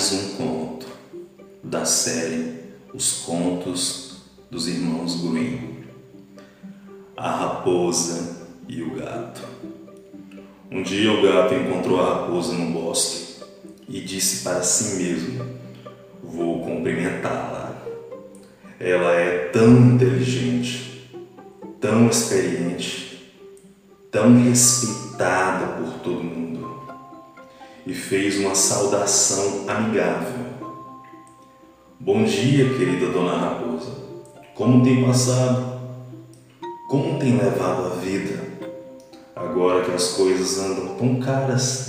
mais um conto da série Os Contos dos Irmãos Grimm. A Raposa e o Gato. Um dia o gato encontrou a raposa no bosque e disse para si mesmo: Vou cumprimentá-la. Ela é tão inteligente, tão experiente, tão respeitada por e fez uma saudação amigável. Bom dia, querida Dona Raposa. Como tem passado? Como tem levado a vida? Agora que as coisas andam tão caras.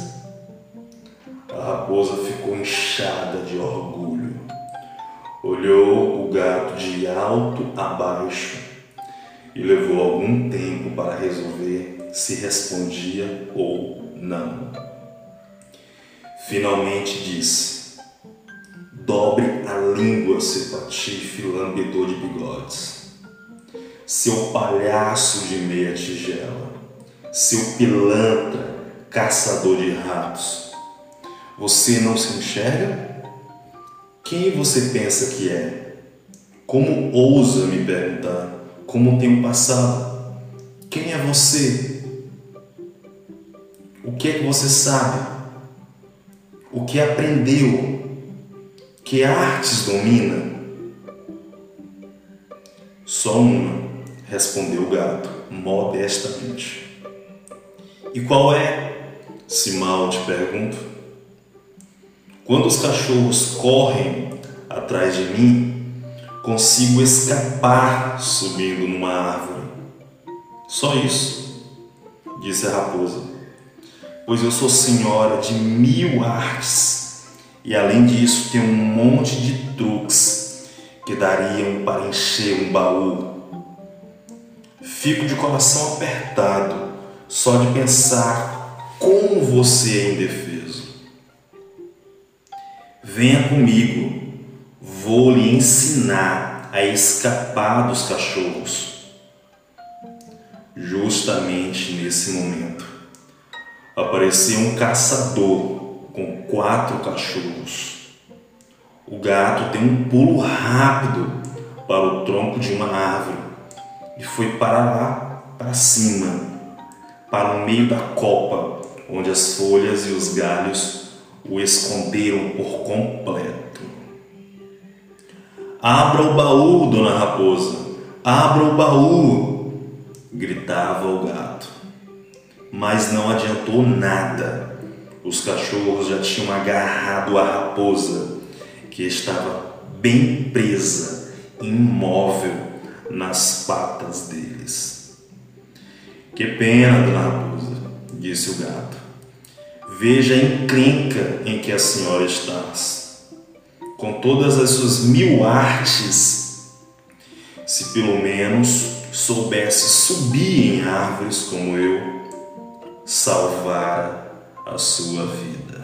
A raposa ficou inchada de orgulho. Olhou o gato de alto a baixo e levou algum tempo para resolver se respondia ou não. Finalmente disse: Dobre a língua, seu patife lambedor de bigodes, seu palhaço de meia tigela, seu pilantra caçador de ratos. Você não se enxerga? Quem você pensa que é? Como ousa me perguntar como tenho passado? Quem é você? O que é que você sabe? O que aprendeu, que artes domina? Só uma, respondeu o gato, modestamente. E qual é? Se mal te pergunto. Quando os cachorros correm atrás de mim, consigo escapar subindo numa árvore. Só isso, disse a raposa pois eu sou senhora de mil artes e além disso tenho um monte de truques que dariam para encher um baú. Fico de coração apertado só de pensar como você é indefeso. Venha comigo, vou lhe ensinar a escapar dos cachorros. Justamente nesse momento apareceu um caçador com quatro cachorros. O gato deu um pulo rápido para o tronco de uma árvore e foi para lá, para cima, para o meio da copa, onde as folhas e os galhos o esconderam por completo. Abra o baú, dona Raposa, abra o baú! gritava o gato mas não adiantou nada. Os cachorros já tinham agarrado a raposa, que estava bem presa, imóvel nas patas deles. Que pena, dona raposa, disse o gato. Veja a encrenca em que a senhora está. Com todas as suas mil artes, se pelo menos soubesse subir em árvores como eu, salvar a sua vida.